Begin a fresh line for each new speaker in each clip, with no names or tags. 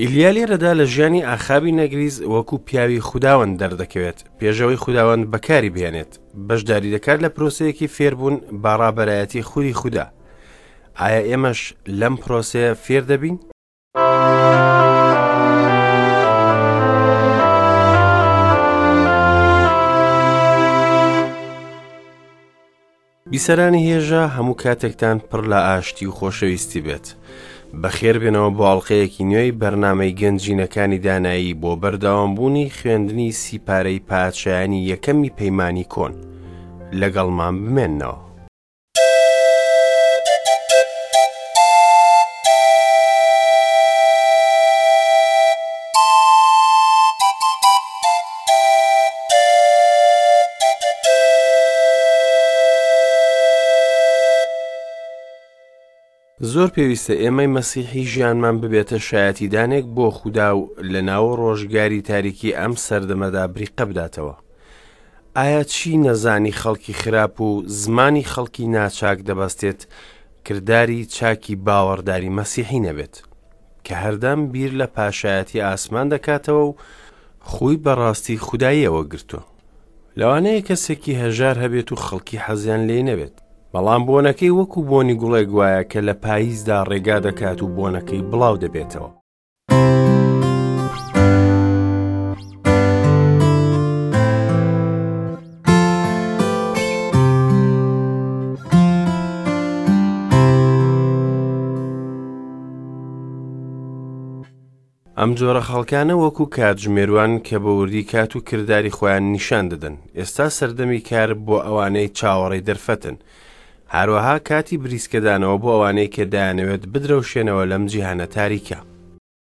ئیلیا لێرەدا لە ژیانی ئاخابی نەگریز وەکو پیاوی خودداوەند دەردەکەوێت پێشەوەی خودداوەند بەکاری بهێنێت بەشداری دەکات لە پرۆسەیەکی فێربوون باڕابەرایەتی خوری خوددا ئایا ئێمەش لەم پرۆسەیە فێر دەبین؟ بیسەرانی هێژا هەموو کاتێکتان پڕ لە ئاشتی و خۆشەویستی بێت بەخێر بێنەوە بۆ ئاڵلقەیەکی نوێی بەرنمەی گەنجینەکانی دانایی بۆ بەرداوامبوونی خوێندنی سیپارەی پادشایانی یەکەمی پەیمانی کۆن لەگەڵمان بمێنەوە. زۆر پێویستە ئێمەی مەسیحی ژیانمان ببێتە شایەتیدانێک بۆ خودا و لە ناو ڕۆژگاری تاریکی ئەم سەردەمەدا بریقە بداتەوە. ئایا چی نەزانی خەڵکی خراپ و زمانی خەڵکی ناچاک دەبەستێت کردداری چاکی باوەڕداری مەسیحی نەبێت. کە هەردەم بیر لە پاشایەتی ئاسمان دەکاتەوە و خوی بە ڕاستی خوداییەوە گرتووە. لەوانەیە کەسێکی هەژار هەبێت و خەڵکی حەزیان لێی نەبێت، بەڵام بۆنەکەی وەکو بۆنی گوڵێک وایە کە لە پاییزدا ڕێگا دەکات و بۆنەکەی بڵاو دەبێتەوە. ئەم جۆرە خەڵکانە وەکو کاتژمێروان کە بە وردی کات و کردداری خۆیان نیشان دەدەن ئێستا سەردەمی کار بۆ ئەوانەی چاوەڕێی دەرفەتن هەروەها کاتی بریسکەدانەوە بۆ ئەوانەی کە دایانەوێت بدرەوشێنەوە لەم جیهانە تاریکە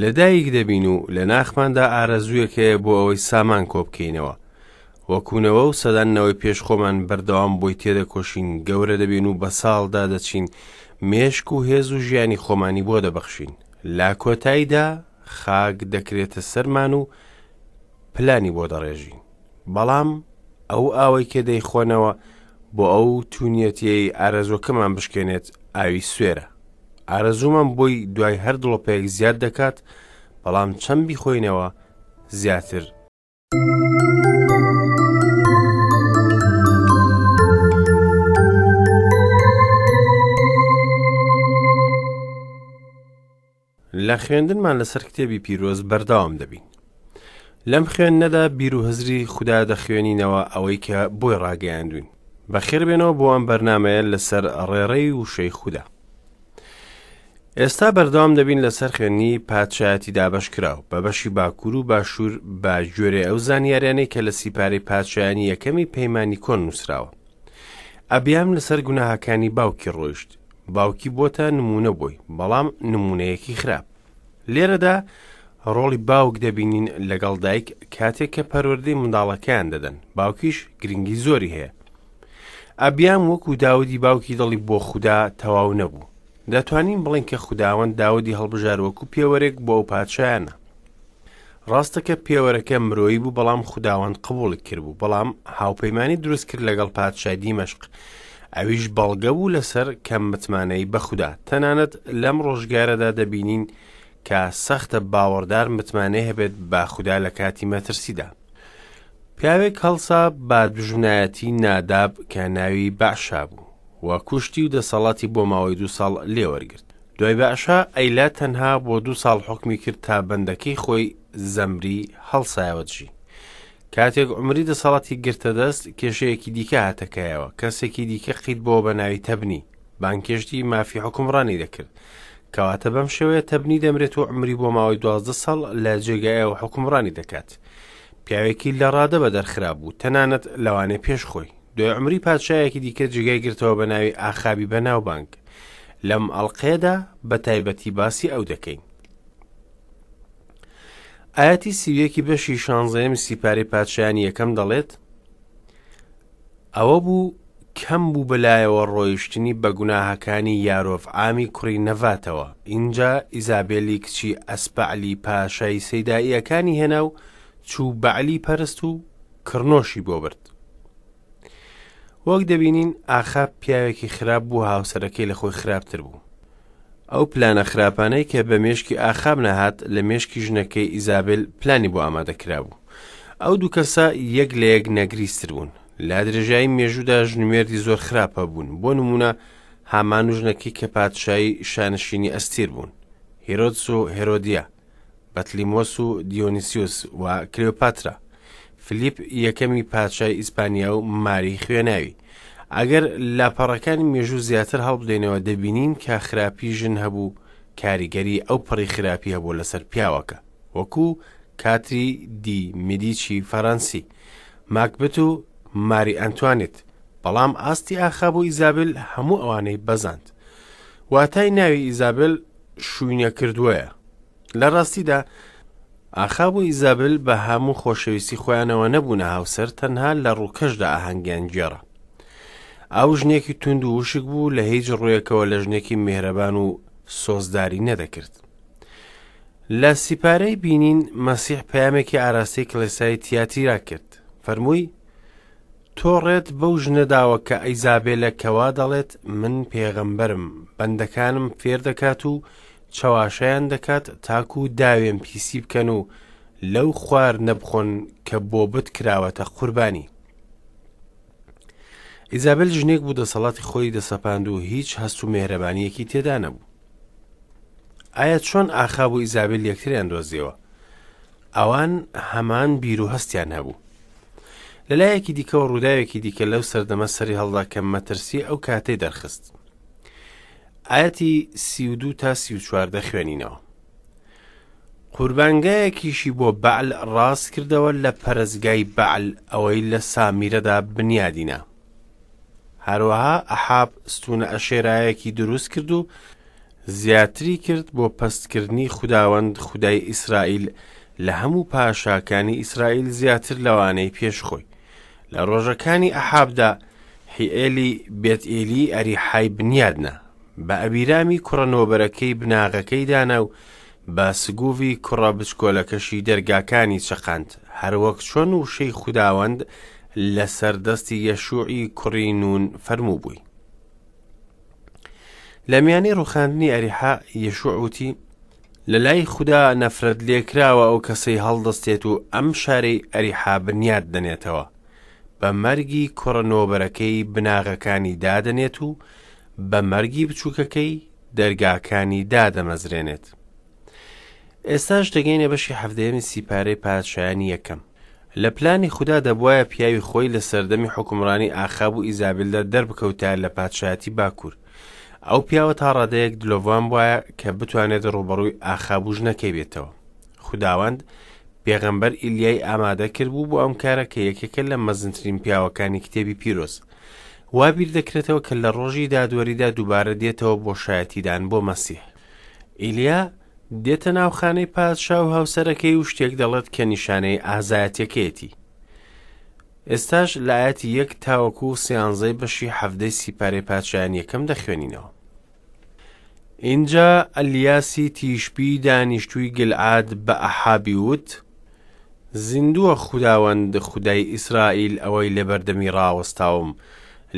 لە دایک دەبین و لە ناخماندا ئارەزوویەک هەیە بۆ ئەوەی سامان کۆبکەینەوە و کونەوە و سەدان نەوەی پێش خۆمان بەردەوام بۆی تێدەکۆشین، گەورە دەبین و بە ساڵدا دەچین، مێشک و هێز و ژیانی خۆمانی بۆ دەبەخشین. لە کۆتاییدا خاک دەکرێتە سەرمان و. پلانی بۆ دەڕێژین بەڵام ئەو ئاوەی کە دەیخۆنەوە بۆ ئەو توونیەتیەی ئارەزوەکەمان بشکێنێت ئاوی سوێرە ئارەزوومان بۆی دوای هەر دڵۆپەیەک زیاد دەکات بەڵام چەند بیخۆینەوە زیاتر لە خوێندنمان لەسەر کتێبی پیرۆز بەردەوام دەبین. لەم خوێندنەدا بیر و هزری خودا دەخوێنینەوە ئەوەی کە بۆی ڕاگەیاندوین. بەخێربێنەوە بۆ ئەم بەرنمەیە لەسەر ڕێڕەی وشەی خودا. ئێستا بەردەوام دەبین لەسەر خوێنی پادشایەتی دابش کراو بە بەشی باکوور و باشوور بە گوێرە ئەو زانیاریانەی کە لە سیپارەی پادشایانی یەکەمی پەیمانانی کۆن نووسراوە. ئەبیام لەسەر گوناهەکانی باوکی ڕۆیشت باوکی بۆتە نمونە بۆی بەڵام نمونەیەکی خراپ لێرەدا ڕۆڵی باوک دەبینین لەگەڵ دایک کاتێک کە پەروەردەی منداڵەکەیان دەدەن باوکیش گرنگی زۆری هەیە ئەبیام وەکو داودی باوکی دڵی بۆ خوددا تەواو نەبوو دەتوانین بڵین کە خودداوەند داودی هەڵبژار وەکو پێوەرێک بۆ ئەو پادشایانە ڕاستە کە پێوەرەکە مرۆیی بوو بەڵام خوداوەند قبوڵی کرد بوو بەڵام هاوپەیمانی دروست کرد لەگەڵ پادشای دیمەشق ئەویش بەڵگە بوو لەسەر کەم متمانەی بەخدا تەنانەت لەم ڕۆژگارەدا دەبینین کە سەختە باوەڕدار متمانەی هەبێت بە خوددا لە کاتی مەترسیدا پیاوێک هەڵسا بە دژمنایەتی ناداب کە ناوی باشا بوو و کوشتی و دەسەڵاتی بۆ ماوەی دو ساڵ لێوەرگرت دوای بەعشا ئەیلا تەنها بۆ دوو ساڵ حوکمی کرد تا بەندەکەی خۆی زەمری هەڵسایەوە دژی. کاتێک عمری دەسەڵاتی گرتە دەست کێشەیەکی دیکە هاتەکایەوە کەسێکی دیکە قیت بۆ بە ناوی تەبنی بانکێشتی مافی حکومڕانی دەکرد کەواتە بەم شێوەیە تەبنی دەمرێت و عمری بۆ ماوەی دوازدە ساڵ لە جێگایەوە حکومڕانی دەکات پیاوێکی لە ڕادە بە دەرخرا بوو تەنانەت لەوانێ پێش خۆی دوای عمری پادشایەکی دیکە جێگای گرتەوە بە ناوی ئاخابی بەناوبانگ لەم ئەڵقەیەدا بە تایبەتی باسی ئەو دەکەین. ئاەتی سیویەکی بەشی شانزەیەمی سیپارەی پادشایانی یەکەم دەڵێت ئەوە بوو کەم بوو بەلایەوە ڕۆیشتنی بە گوناهەکانی یارۆڤ ئامی کوڕی نەڤاتەوە ئینجا ئیزابێلی کچی ئەسپعلی پاشای سەداییەکانی هێنا و چوو بەعلی پەرست و کڕنۆشی بۆ برد وەک دەبینین ئاخا پیاوێکی خراپ بوو هاوسەرەکەی لە خۆی خراپتر بوو ئەو پلانە خراپانەی کە بە مێشکی ئاخاب نەهات لە مێشکی ژنەکەی ئیزابل پلانی بۆ ئامادە کرابوو ئەو دوو کەسە یەک لە یەک نەگریستر بوون لا درێژایی مێژوودا ژنمێردی زۆر خراپە بوون بۆ نمونە هامان و ژنەکەی کە پادشایی شانشینی ئەستیر بوون هێرۆدس و هێرۆدیا بەتلیمۆس و دیۆنیسیۆس و کلێۆپاترا، فلیپ یەکەمی پادشای ئیسپانیا و ماری خوێناوی. ئەگەر لاپەڕەکانی مێژوو زیاتر هەڵبدەینەوە دەبینین کە خراپی ژن هەبوو کاریگەری ئەوپەڕی خراپی هەبوو لەسەر پیاوەکە وەکوو کاتری دی میدیچی فەرەنسی، ماکبت و ماری ئەنتوانێت، بەڵام ئاستی ئاخاب و ئیزابێل هەموو ئەوانەی بەزاند. واتای ناوی ئیزابێل شوینەکردوەیە لە ڕاستیدا ئاخاب و ئیزابل بە هەموو خۆشەویستی خۆیانەوە نەبوونە هاوسەر تەنها لە ڕووکەشدا ئاهەنگیان گێڕە ئەو ژنێکی توند و وشک بوو لە هیچ ڕوویەکەوە لە ژنێکی مێرەبان و سۆزداری نەدەکرد لە سیپارەی بینین مەسیح پامێکی ئاراستەی کلێسای تیاتیرا کرد فەرمووی تۆ ڕێت بەو ژنە داوە کە ئیزابێلە کە وا دەڵێت من پێغەمبەرم، بەندەکانم فێر دەکات و چەواشەیان دەکات تاکو داوێن پیسی بکەن و لەو خوار نەبخۆن کە بۆ بت کراوەتە قوربانی. ئیزابل ژنێک بوو دەسەڵاتی خۆی دەسەپاند و هیچ هەست و مێهرەبانیەکی تێدا نەبوو. ئایا چۆن ئاخاب و ئیزابێل یەکتریان دۆزیەوە ئەوان هەمان بیر و هەستیان هەبوو لەلایەکی دیکە و ڕووداوێکی دیکە لەو سەردەمە سەری هەڵدا کە مەترسی ئەو کاتەی دەرخست ئاەتی سیودو تا سیچوار دەخوێنینەوە قوربانگایەکیشی بۆ بەعل ڕاست کردەوە لە پەرستگای بەعل ئەوەی لە سامیرەدا بنیادینا هەروەها ئەحاب ستوونە ئەشێرایەکی دروست کرد و زیاتری کرد بۆ پەستکردنی خوداوەند خودای ئیسرائیل لە هەموو پاشاکانی ئیسرائیل زیاتر لەوانەی پێش خۆی لە ڕۆژەکانی ئەحابدا حیئێلی بێت ئێلی ئەریحای بنیادنا بە ئەبیرامی کوڕە نۆبەرەکەی بناغەکەی دانا و بە سگووی کوڕە بچکۆلەکەشی دەرگاکانی چەقاند، هەروەک چۆن وشەی خوداوەند لەسەر دەستی یەشووعی کوڕی نوون فەرمووبووی. لە میانی ڕوخاندنی ئەریحا یەشوع وتی، لە لای خودا نەفرەت لێکراوە ئەو کەسەی هەڵدەستێت و ئەم شارەی ئەریحا بنیاد دەنێتەوە، بە مەرگی کوڕە نۆبەرەکەی بناغەکانی دادەنێت و بە مەرگی بچووکەکەی دەرگاکانی دادەمەزرێنێت. ئێستاش دەگەینە بەشی حەڤدەیەمی سیپارەی پادشایانی یەکەم. لە پلانی خودا دەبوایە پیاوی خۆی لە سەردەمی حوکمڕانی ئاخاب و ئیزابیلدا دەربکەوتایە لە پادشایەتی باکوور. ئەو پیاوە تا ڕادەیەک دلۆڤان بوایە کە بتوانێت ڕووبەڕووی ئاخاب و ژنەکەی بێتەوە. خوداوەند پێغەمبەر ئیلیای ئامادە کردبوو بۆ ئەم کارە کە یەکێکە لە مەزنترین پیاوەکانی کتێبی پیرۆز. وا بیر دەکرێتەوە کە لە ڕۆژی دادوەریدا دووبارە دێتەوە بۆ شایەتیدان بۆ مەسیح ئیلیا دێتە ناوخانەی پادشا و هاوسەرەکەی و شتێک دەڵێت کە نیشانەی ئازایەتەکەیەتی ئێستاش لایەتی یەک تاوەکو و سیانزەی بەشی حەفدەی سیپارەی پادشایان یەکەم دەخوێنینەوە ئینجا ئەلیاسی تیشبی دانیشتووی گلعاد بە ئەحابی وت، زیندووە خوداوەند خودای ئیسرائیل ئەوەی لەبەردەمی ڕاوەستاوم،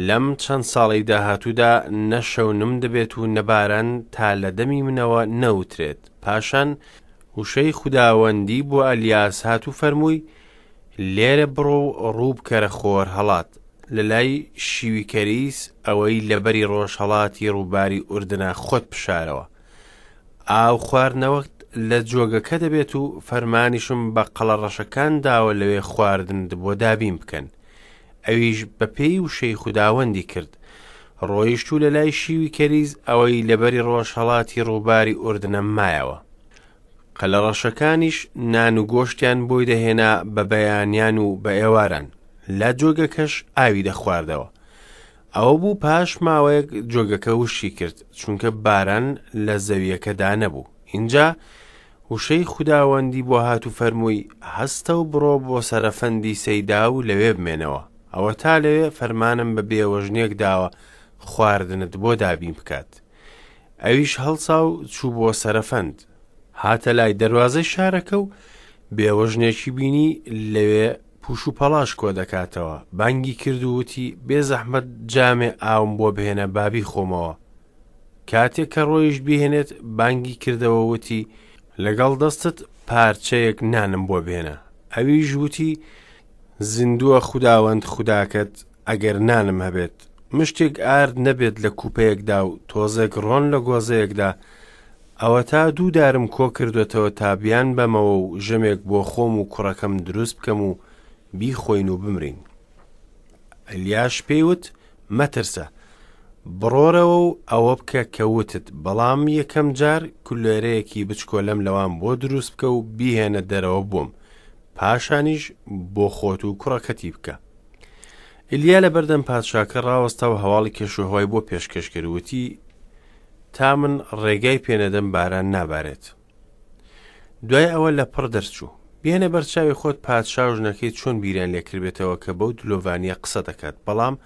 لەم چەند ساڵەی داهاتوودا نە شەونم دەبێت و نە باران تا لە دەمی منەوە نەوترێت، پاشان وشەی خوداوەندی بۆ ئەلیاس هات و فەرمووی، لێرە بڕۆ و ڕوو بکەرە خۆرهەڵات، لە لای شیوی کەریس، ئەوەی لە بەری ڕۆژهەڵاتی ڕووباری ئوردنە، خۆت بشارەوە. ئاو خواردنەوەت لە جۆگەکە دەبێت و فەرمانیشم بە قەڵە ڕەشەکان داوە لەوێ خواردنت بۆ دابین بکەن. ئەویش بەپێی وشەی خوداوەندی کرد. ڕۆیشت و لە لای شیوی کەریز، ئەوەی لە بەری ڕۆژهەڵاتی ڕووباری ئوردنە، مایەوە. قەلەڕەشەکانیش نان و گۆشتیان بۆی دەهێنا بە بەیانیان و بە ئێواران لە جۆگەکەش ئاوی دەخواردەوە ئەوە بوو پاش ماوەیەک جۆگەکە وشی کرد چونکە باران لە زەویەکەدا نەبوو اینجا وشەی خوداوەندی بۆ هات و فەرمووی هەستە و بڕۆ بۆ سەرەفەندی سەیدا و لەوێ بمێنەوە ئەوە تا لەوێ فەرمانم بە بێوەژنێک داوە خواردنت بۆ دابین بکات ئەویش هەڵسا و چوو بۆ سەرەفەند. هاتە لای دەروازەی شارەکە و بێوەژنێکی بینی لەوێ پوش و پەڵاش کۆ دەکاتەوە بانگی کرد و وتی بێ زەحمەت جامێ ئاوم بۆ بهێنە بابی خۆمەوە کاتێک کە ڕۆیش بهێنێت بانگی کردەوە وتی لەگەڵ دەستت پارچەیەک نانم بۆ بهێنە ئەویش وتی زیندووە خوداوەند خوداکەت ئەگەر نانم هەبێت مشتێک ئارد نەبێت لە کوپەیەکدا و تۆزێک ڕۆن لە گۆزەیەکدا ئەوەتا دوو دارم کۆ کردوەتەوە تا بیان بەمەوە و ژەمێک بۆ خۆم و کوڕەکەم دروست بکەم و بیخۆین و بمرین ئەلیاش پێی وت مەترسە بڕۆرەوە و ئەوە بکە کە وتت بەڵام یەکەم جار کولێرەیەکی بچکۆلەم لەوان بۆ دروست بکە و بیهێنە دەرەوە بۆم پاشانیش بۆ خۆت و کوڕەکەتی بکە. ئیلیا لە بەردەم پادشاکە ڕاوەستا و هەواڵی کێشوهوای بۆ پێشکەش کرد وتی تا من ڕێگای پێنەدەم باران نابارێت. دوای ئەوە لە پڕ دەرچوو. بێنە بەرچاوی خۆت پادشا و ژنەکەی چۆن بیریان لێکردبێتەوە کە بەو دلۆڤانیە قسە دەکات بەڵام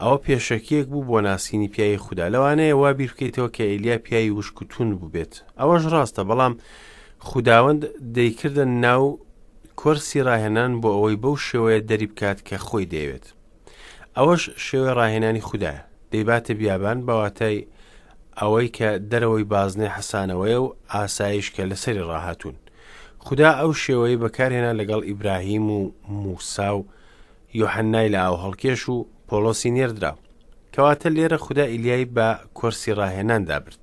ئەوە پێشەکیەک بوو بۆ ناسینی پیاوی خودا لەوانەیە وا بیر بکەیتەوە کە ئیلیا پیاوی وشکوتون بووبێت ئەوەش ڕاستە بەڵام خوداوەند دەیکردە ناو کۆرسی ڕاهێنان بۆ ئەوەی بەو شێوەیە دەری بکات کە خۆی دەیەوێت ئەوەش شێوەی ڕاهێنانی خوددایە دەیباتە بیابان بەواتای ئەوەی کە دەرەوەی بازنەی حەسانەوەیە و ئاسایش کە لەسەری ڕاهاتون خدا ئەو شێوەی بەکارهێنا لەگەڵ ئیبراهیم و موسا و یۆحنای لە ئاو هەڵکێش و پۆلۆسی نێردرا کەواتە لێرە خدا ئیلیای بە کۆرسی ڕاهێنان دابرد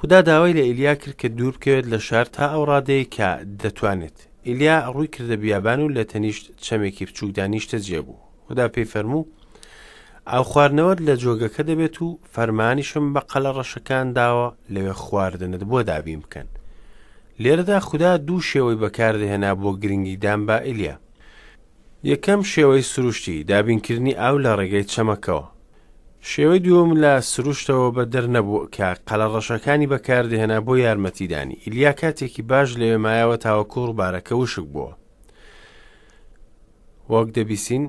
خودا داوای لە ئیلیا کرد کە دوور بکەوێت لە شار تا ئەو ڕادەیە کە دەتوانێت ئیلیا ڕووی کردە بیابان و لە تەنیشت چەمێکی بچووکدا نیشتە جێ بوو خودا پێی فەرموو ئاو خواردنەوەت لە جۆگەکە دەبێت و فەرمانیشم بە قەلە ڕەشەکان داوە لەوێ خواردنت بۆ دابین بکەن لێرەدا خوددا دوو شێوەی بەکاردەهێنا بۆ گرنگیدان بە ئیلیا یەکەم شێوەی سروشتی دابینکردنی ئاو لە ڕێگەی چەمەکەوە شێوەی دووەم لە سروشتەوە بە دەر نەبوو کە قەلە ڕەشەکانی بەکاردهێنا بۆ یارمەتیدانی ئیلیا کاتێکی باش لەوێ مایەوە تاوەکو ڕووبارەکە وشک بووە وەک دەبیسین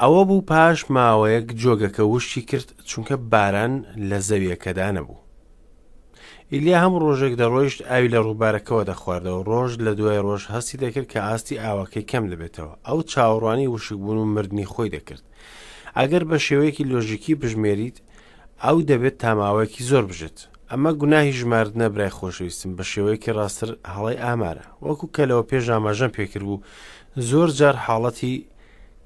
ئەوە بوو پاش ماوەیەک جۆگەکە وشتی کرد چونکە باران لە زەویەکەدا نەبوو ئیلیا هەم ڕۆژێک دەڕۆیشت ئاوی لە ڕووبارەکەەوە دەخواردەوە ڕۆژ لە دوای ڕۆژ هەستی دەکرد کە ئاستی ئاوەکەی کەم دەبێتەوە ئەو چاوەڕوانی وشکبوون و مردنی خۆی دەکرد ئەگەر بە شێوەیەکی لۆژیکی بژمێریت ئەو دەبێت تا ماوەیەکی زۆر بژێت ئەمە گوناهی ژماردنە برای خۆشەویستم بە شێوەیەکی ڕاستتر هەڵەی ئامارە وەکو کە لەوە پێش ئاماژەم پێکرد بوو زۆر جار حاڵەتی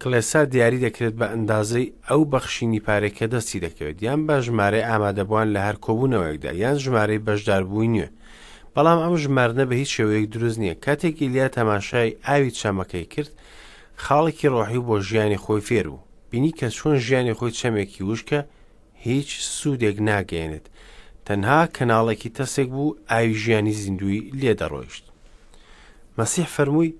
کلێسا دیاری دەکرێت بە ئەندازەی ئەو بەخشینی پارێک کە دەستی دەکەوێت یان بە ژمارەی ئامادەبووان لە هەر کۆبوونەوەیەکدا یان ژمارەی بەشداربووی نوێ بەڵام ئەم ژمارنە بە هیچ شێوەیەک دروست نییە کاتێک ئیلیا تەماشای ئاوی چەمەکەی کرد خاڵێکی ڕۆحی بۆ ژیانی خۆی فێر بوو، بینی کە چۆن ژیانی خۆی چەمێکی وشکە هیچ سوودێک ناگەیەنێت، تەنها کەناڵێکی تەسێک بوو ئاوی ژیانی زیندووی لێ دەڕۆیشت. مەسیح فەرمووی،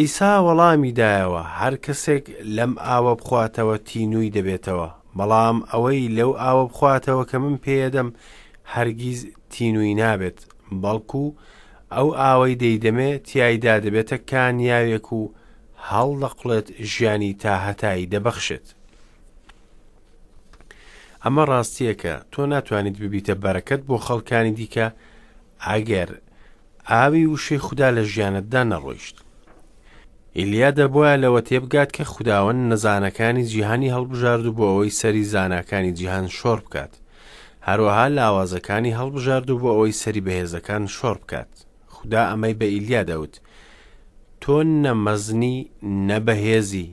عیسا وەڵامی دایەوە، هەر کەسێک لەم ئاوە بخواتەوە تینووی دەبێتەوە، بەڵام ئەوەی لەو ئاوە بخواتەوە کە من پێیەدەم هەرگیز تینووی نابێت، بەڵکو ئەو ئاوەی دەیدەمێ تیایدا دەبێتە کانیاوێک و هەڵدەقڵێت ژیانی تاهەتایی دەبەخشێت. ئەمە ڕاستییەکە تۆ ناتوانیت ببیتە بەرەکەت بۆ خەڵکانی دیکە ئەگەر ئاوی وشەی خوددا لە ژیانتدا نەڕۆیشت. ئیلیا دەبوایە لەوە تێبگات کە خوداوەند نەزانەکانی جیهانی هەڵبژارد و بۆ ئەوەی سەری زاناکانی جیهان شۆڕ بکات، هەروەها لاوازەکانی هەڵبژارد و بۆ ئەوەی سەری بەهێزەکان شۆڕ بکات. خودا ئەمەی بە ئیلیا دەوت، تۆ نە مەزنی نە بەهێزی،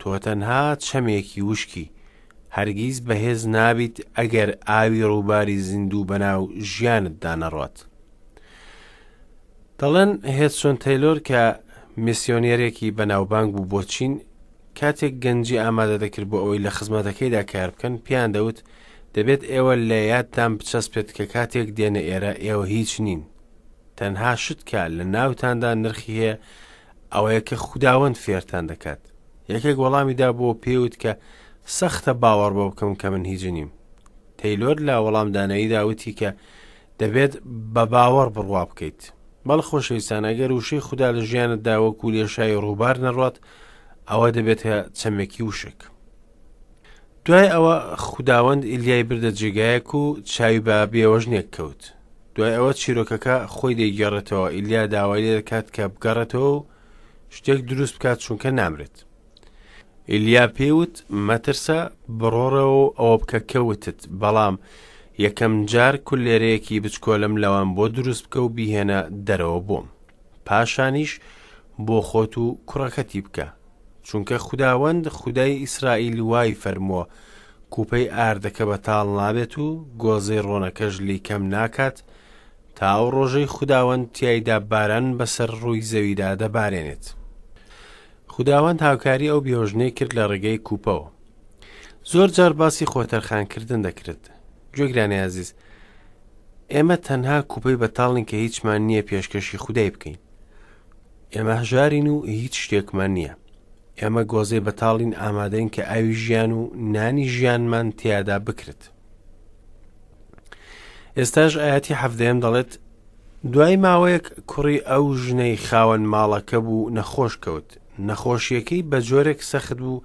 تۆ تەنها چەمێکی وشکی، هەرگیز بەهێز نابیت ئەگەر ئاوی ڕووباری زیندوو بەناو ژیانتدا نەڕوات. دەڵێن هێدسۆن تەیلۆر کە میسیۆنێرێکی بەناوبانگ بوو بۆ چین، کاتێک گەنجی ئامادە دەکرد بۆ ئەوەی لە خزمەتەکەیدا کار بکەن، پێیان دەوت، دەبێت ئێوە لە یادتان بچەسپێت کە کاتێک دێنە ئێرە، ئێوە هیچ نین. تەنها شت کە لە ناوتاندا نرخی هەیە، ئەوەیە کە خوداوەند فێرتان دەکات. یەکێک وەڵامی دابوو و پێی وت کە سەختە باوەڕ بەوە بکەم کە من هیچ نیم. تەیلۆر لە وەڵامدانەییدا وتی کە دەبێت بە باوەڕ بڕوا بکەیت. بەڵێ خۆشەویستان، ئەگەر وشەی خودا لە ژیانتدا وەکو لێشاوی ڕووبار نەڕوات، ئەوە دەبێتە چەمێکی وشک دوای ئەوە خوداوەند ئیلیای بردە جێگایەک و چاوی بە بێوەژنێک کەوت دوای ئەوە چیرۆکەکە خۆی دەیگەڕێتەوە ئیلیا داوای لێ دەکات کە بگەڕێتەوە و شتێک دروست بکات چونکە نامرێت ئیلیا پێوت مەترسە بڕۆڕەوە ئەوە بکە کەوتت بەڵام یەکەم جار کولێرەیەکی بچکۆلم لەوان بۆ دروست بکە و بیهێنە دەرەوە بۆم پاشانیش بۆ خۆت و کوڕەکەتی بکە، چونکە خوداوەند خودای ئیسرائیل وای فەرمووە، کوپەی ئاردەکە بەتاڵ نابێت و گۆزەی ڕۆنەکەش لی کەم ناکات، تا ئەو ڕۆژەی خوداوەند تیایدا باران بەسەر ڕووی زەویدا دەبارێنێت. خوداوەند هاوکاری ئەو بێوژنەی کرد لە ڕێگەی کوپەوە، زۆر جار باسی خۆتەرخانکردن دەکرێت گوێگرانی عزیز ئێمە تەنها کوپەی بەتاڵین کە هیچمان نییە پێشکەشی خودای بکەین ئێمە هەژارین و هیچ شتێکمان نییە ئێمە گۆزەی بەتاڵین ئامادەین کە ئاوی ژیان و نانی ژیانمان تیادا بکرێت ئێستاش ئاەتی حەفدەیەم دەڵێت دوای ماوەیەک کوڕی ئەو ژنەی خاوەن ماڵەکە بوو نەخۆش کەوت نەخۆشیەکەی بە جۆرێک سەخت بوو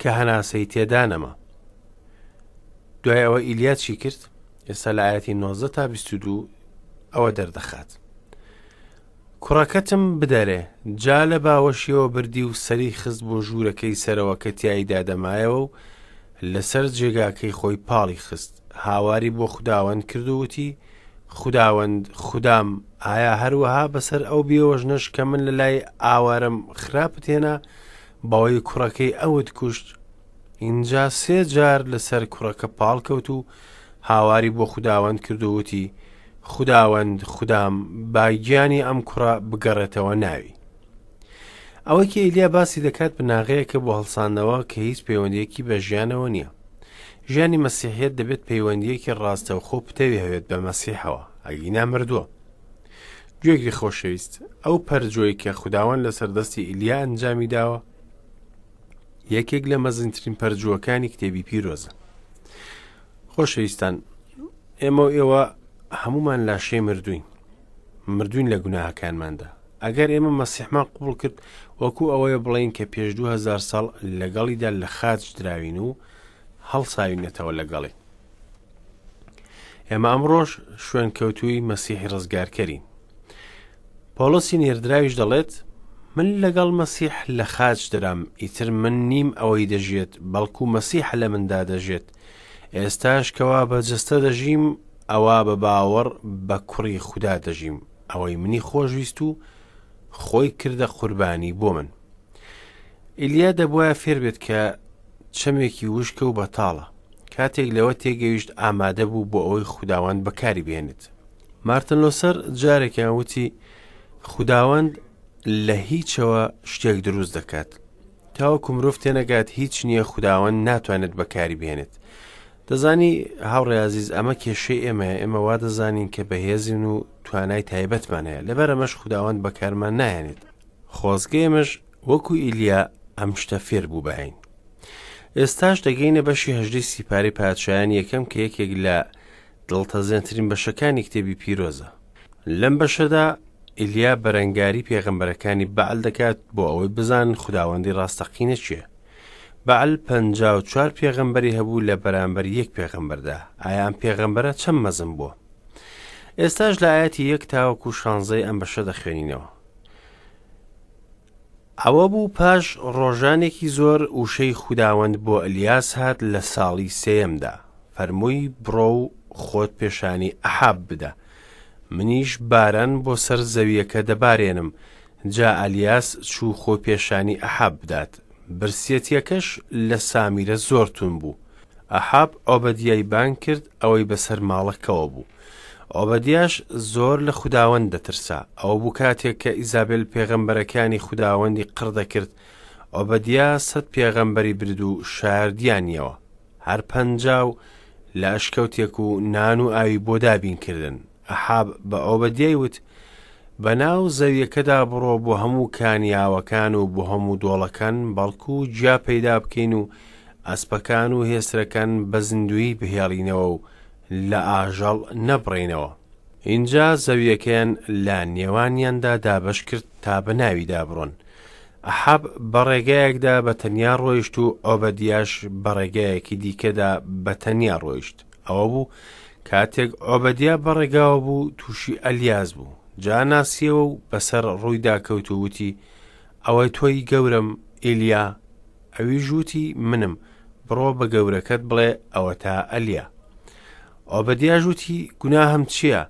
کە هەناسەی تێدا نەما. دوای ئەوە ئیلیا چی کرد؟ ئێستا لە ئاەتی 19 تا 22 ئەوە دەردەخات. کوڕەکەتم بدەرێ جا لە باوەشیەوە بردی و سەری خست بۆ ژوورەکەی سەرەوە کە تاییدا دەمایەوە و لەسەر جێگاکەی خۆی پاڵی خست هاواری بۆ خداوەند کردووتی خداوەند خوددام ئایا هەروەها بەسەر ئەو بێوەژنەش کە من لە لای ئاوارم خراپت هێنا بەوەی کوڕەکەی ئەوت کوشت ئینجا سێ جار لەسەر کوڕەکە پاڵکەوت و هاواری بۆ خوداوەند کرد و وتی خوداوەند خودام با گیانی ئەم کوڕە بگەڕێتەوە ناوی ئەوەی کە ئیلیا باسی دەکات بناغەیەکە بۆ هەڵساندنەوە کە هیچ پەیوەندیەکی بە ژیانەوە نییە ژیانی مەسیحیت دەبێت پەیوەندیەکی ڕاستەوخۆ پتەوی هەوێت بە مەسیحەوە ئەگینا مردووە گوێگری خۆشەویست ئەو پەرجۆی کە خودداوان لەسەر دەستی ئیلیا ئەنجامی داوە یەکێک لە مەزنترین پەرجووەکانی کتێبی پیرۆزە خۆشەویستان ئێمە و ئێوە هەمومان لاشەی مردوین مردوین لە گوناهەکانماندا ئەگەر ئێمە مەسیحمان قوبڵ کرد وەکو ئەوەیە بڵین کە پێش 2000 ساڵ لەگەڵیدا لە خاچ دراوین و هەڵساوینەتەوە لەگەڵی ئێمە ئەمڕۆش شوێنکەوتووی مەسیحی ڕزگارکەرین پۆڵسی نێردراویش دەڵێت من لەگەڵ مەسیح لە خاچ درام ئیتر من نیم ئەوەی دەژێت بەڵکو مەسیح لە مندا دەژێت ئێستاش کەوا بە جستە دەژیم ئەوە بە باوەڕ بە کوڕی خوددا دەژیم ئەوەی منی خۆشویست و خۆی کردە قوربانی بۆ من ئیلیا دەبواە فێربێت کە چەمێکی وشکە و بەتاڵە. کاتێک لەوە تێگەیشت ئامادە بوو بۆ ئەوەی خوداوەند بەکاری بهێنێت. مارتن لۆسەر جارێکیان وتی خوداوەند لە هیچەوە شتێک دروست دەکات تاوەکو مرۆڤ تێنەگات هیچ نییە خوداوەند ناتوانێت بەکاری بێنێت دەزانی هاوڕێازیز ئەمە کێشەی ئێمە ئێمە وا دەزانین کە بەهێزین و توانای تایبەتمان هەیە لەبەرەمەش خوداوەند بەکارمان نایەنێت خۆزگەێمەش وەکو ئیلیا ئەم شتە فێر بوو باین ئێستاش دەگەینە بەشی هەژدەی سیپارەی پادشایانی یەکەم کە یەکێک لە دڵتەزێنترین بەشەکانی کتێبی پیرۆزە لەم بەشەدا ئیلیا بەرەنگاری پێغەمبەرەکانی بەعل دەکات بۆ ئەوەی بزان خداوەندی ڕاستەقینە چیە بەعل پ چوار پێغەمبەری هەبوو لە بەرامبەر یەک پێغەمبەردا ئایان پێغەمبەرە چەم مەزم بووە ئێستاش لە ئاەتی یەک تاوەکو شانزەی ئەم بەشە دەخوێنینەوە ئەوە بوو پاش ڕۆژانێکی زۆر وشەی خوداوەند بۆ ئەلیاس هات لە ساڵی سێیەمدا، فەرمووی، بڕۆ و خۆت پێشانی ئەحاب بدە، منیش باران بۆ سەر زەوییەکە دەبارێنم، جا ئەلیاس چوو خۆی پێشانی ئەحاب بدات، برسیەتییەکەش لە سامیرە زۆر توون بوو. ئەحاب عۆبەدیای بانگ کرد، ئەوەی بەسەر ماڵەکەوە بوو. ئۆبەدیاش زۆر لە خوداوەند دەترسا، ئەوە بوو کاتێک کە ئیزابێل پێغەمبەرەکانی خوداوەندی قڕ دەکرد، ئۆبەدیا سەد پێغەمبەری برد و شاردیانیەوە، هەر پەنجا و لە ئەشکەوتێک و نان و ئاوی بۆ دابین کردن، ئەحاب بە ئۆبەدیای وت، بەناو زەویەکەدا بڕۆ بۆ هەموو کانیاوەکان و بۆ هەموو دۆڵەکان بەڵکو و جیا پەیدا بکەین و ئەسپەکان و هێسترەکان بە زیندویی بهێڵینەوە و لە ئاژەڵ نەبڕێینەوە. ئینجا زەوییەکەیان لە نێوانیاندا دابەش کرد تا بە ناویدا بڕۆن. ئەحاب بە ڕێگایەکدا بە تەنیا ڕۆیشت و ئۆبەدیاش بە ڕێگایەکی دیکەدا بە تەنیا ڕۆیشت. ئەوە بوو کاتێک ئۆبەدیا بە ڕێگاوە بوو تووشی ئەلیاز بوو. جا ناسیەوە و بەسەر ڕوویدا کەوت و وتی، ئەوە تۆی گەورەم، ئیلیا؟ ئەویش وتی منم، بڕۆ بە گەورەکەت بڵێ ئەوەتا ئەلیا. عۆبەدیاش وتی گوناهم چییە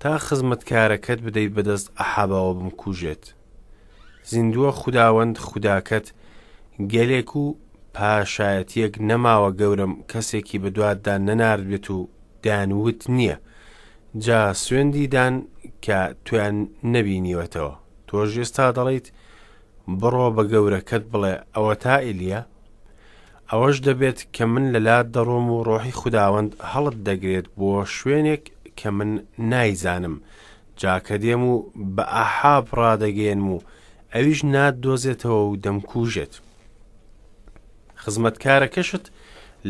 تا خزمەتکارەکەت بدەیت بەدەست ئەحابەوە بمکوژێت؟ زیندووە خوداوەند خوداکەت گەلێک و پاشایەتیەک نەماوە گەورەم کەسێکی بەدواتدا نەناردبێت و دانوت نییە، جا سوێندی دان کە تۆیان نەبینیوەتەوە، تۆش ئێستا دەڵێیت بڕۆ بە گەورەکەت بڵێ ئەوەتا ئیلیە؟ ئەوەش دەبێت کە من لە لات دەڕۆم و ڕۆحی خوداوەند هەڵت دەگرێت بۆ شوێنێک کە من نایزانم، جا کە دێم و بە ئەحاب ڕادەگەیەنم و ئەویش ناتدۆزێتەوە و دەمکوژێت. خزمەتکارەکەشت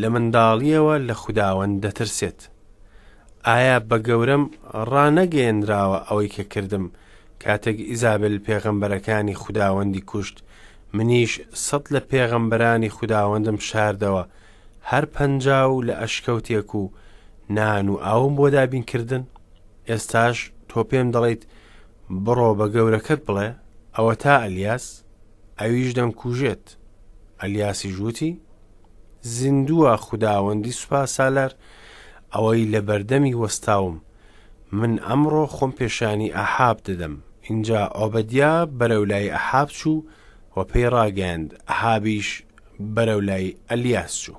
لە منداڵییەوە لە خوداوەند دەترسێت. ئایا بە گەورەم ڕانەگەیەنراوە ئەوەی کە کردم، کاتێک ئیزابێل پێغەمبەرەکانی خوداوەندی کوشت، منیش سەد لە پێغەمبەرانی خوداوەندم شاردەوە، هەر پەنجا و لە ئەشکەوتێک و نان و ئاوم بۆ دابین کردن؟ ئێستاش تۆ پێم دەڵێیت بڕۆ بە گەورەکەت بڵێ، ئەوە تا ئەلیاس، ئەویش دەمکوژێت. ئەلیاسی ژووتی، زیندووە خوداوەندی سوپاسالار، ئەوەی لە بەردەمی وەستاوم، من ئەمڕۆ خۆم پێشانی ئەحاب دەدەم. ئینجا عۆبەدیا بەرەو لای ئەحاب چوو و پێی ڕاگەیاند، ئەحابیش بەرەو لای ئەلیاس چوو.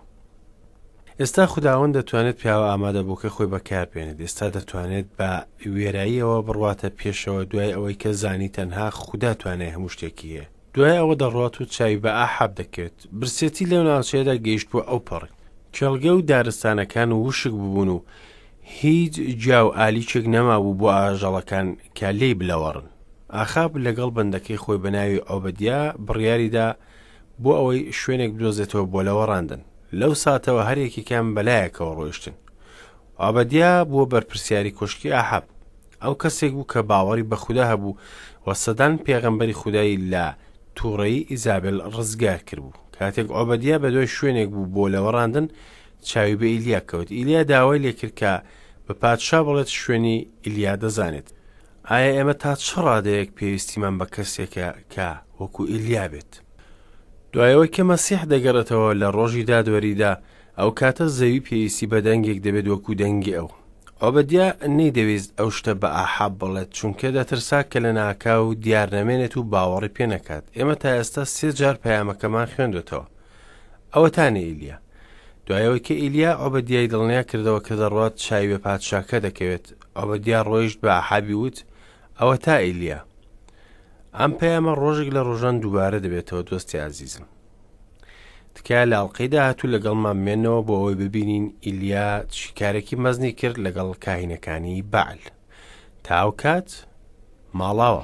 ئێستا خوداوەند دەتوانێت پیاوە ئامادەبووکەی خۆی بەکاربێنێت. ئێستا دەتوانێت بە وێراییەوە بڕواتە پێشەوە دوای ئەوەی کە زانی تەنها خودا توانای هەموو شتێکی هەیە. دوای ئەوە دەڕوات و چاوی بە ئەحاب دەکەوێت. برسێتی لەو ناوچەیەدا گەیشتبووە ئەوپەڕی. کێڵگە و دارستانەکان وشک ببوون و هیچ جا و ئالیچێک نەمابوو بۆ ئاژەڵەکان کە لێی بلەوەڕن. ئاخاب لەگەڵ بەندەکەی خۆی بە ناوی عۆبەدیا بڕیاری دا بۆ ئەوەی شوێنێک بدۆزێتەوە بۆ لەوەڕاندن. لەو ساتەوە هەر یەکێکیان بە لایەکەوە ڕۆیشتن. عۆبەدیا بووە بەرپرسیاری کۆشکی ئاحاب. ئەو کەسێک بوو کە باوەڕی بە خودا هەبوو و سەدان پێغەمبەری خودای لە تووڕەیی ئیزابێل ڕزگار کردبوو. کاتێک عۆبەدیا بەدوای شوێنێک بوو بۆ لەوەڕاندن، چاوی بە ئیلیا کەوت ئیلیا داوای لێکرد کە بە پادشا بڵێت شوێنی ئیلیا دەزانێت ئایا ئێمە تا چ ڕادەیەک پێویستیمان بە کەسێکە کە وەکو ئیلیا بێت دوایەوەی کە مەسیح دەگەڕێتەوە لە ڕۆژی دادوەریدا ئەو کاتە زەوی پێویستی بە دەنگێک دەبێت وەکو دەنگی ئەو ئۆبەدیا نەیدەویست ئەو شتە بە ئاحاب بڵێت چونکە دەترسا کە لە ناکاو و دیار نەمێنێت و باوەڕی پێ نەکات ئێمە تا ئێستا سێ جار پەیامەکەمان خوێندوێتەوە ئەوەتانە ئیلیا دوای ئەوەی کە ئیلیا عۆبەدیای دڵنیا کردەوە کە دەڕوات، چاوی بە پادشاکە دەکەوێت. عۆبەدیا ڕۆیشت بە ئەحابی وت، ئەوەتا ئیلیا. ئەم پەیامە ڕۆژێک لە ڕۆژان دووبارە دەبێتەوە دۆستی ئازیزم. تکایە لە ئەڵلقەی داهاتوو لەگەڵمان بمێنەوە بۆ ئەوەی ببینین ئیلیا شیکارێکی مەزنی کرد لەگەڵ کاهینەکانی بەعل. تا ئەو کات ماڵاوە.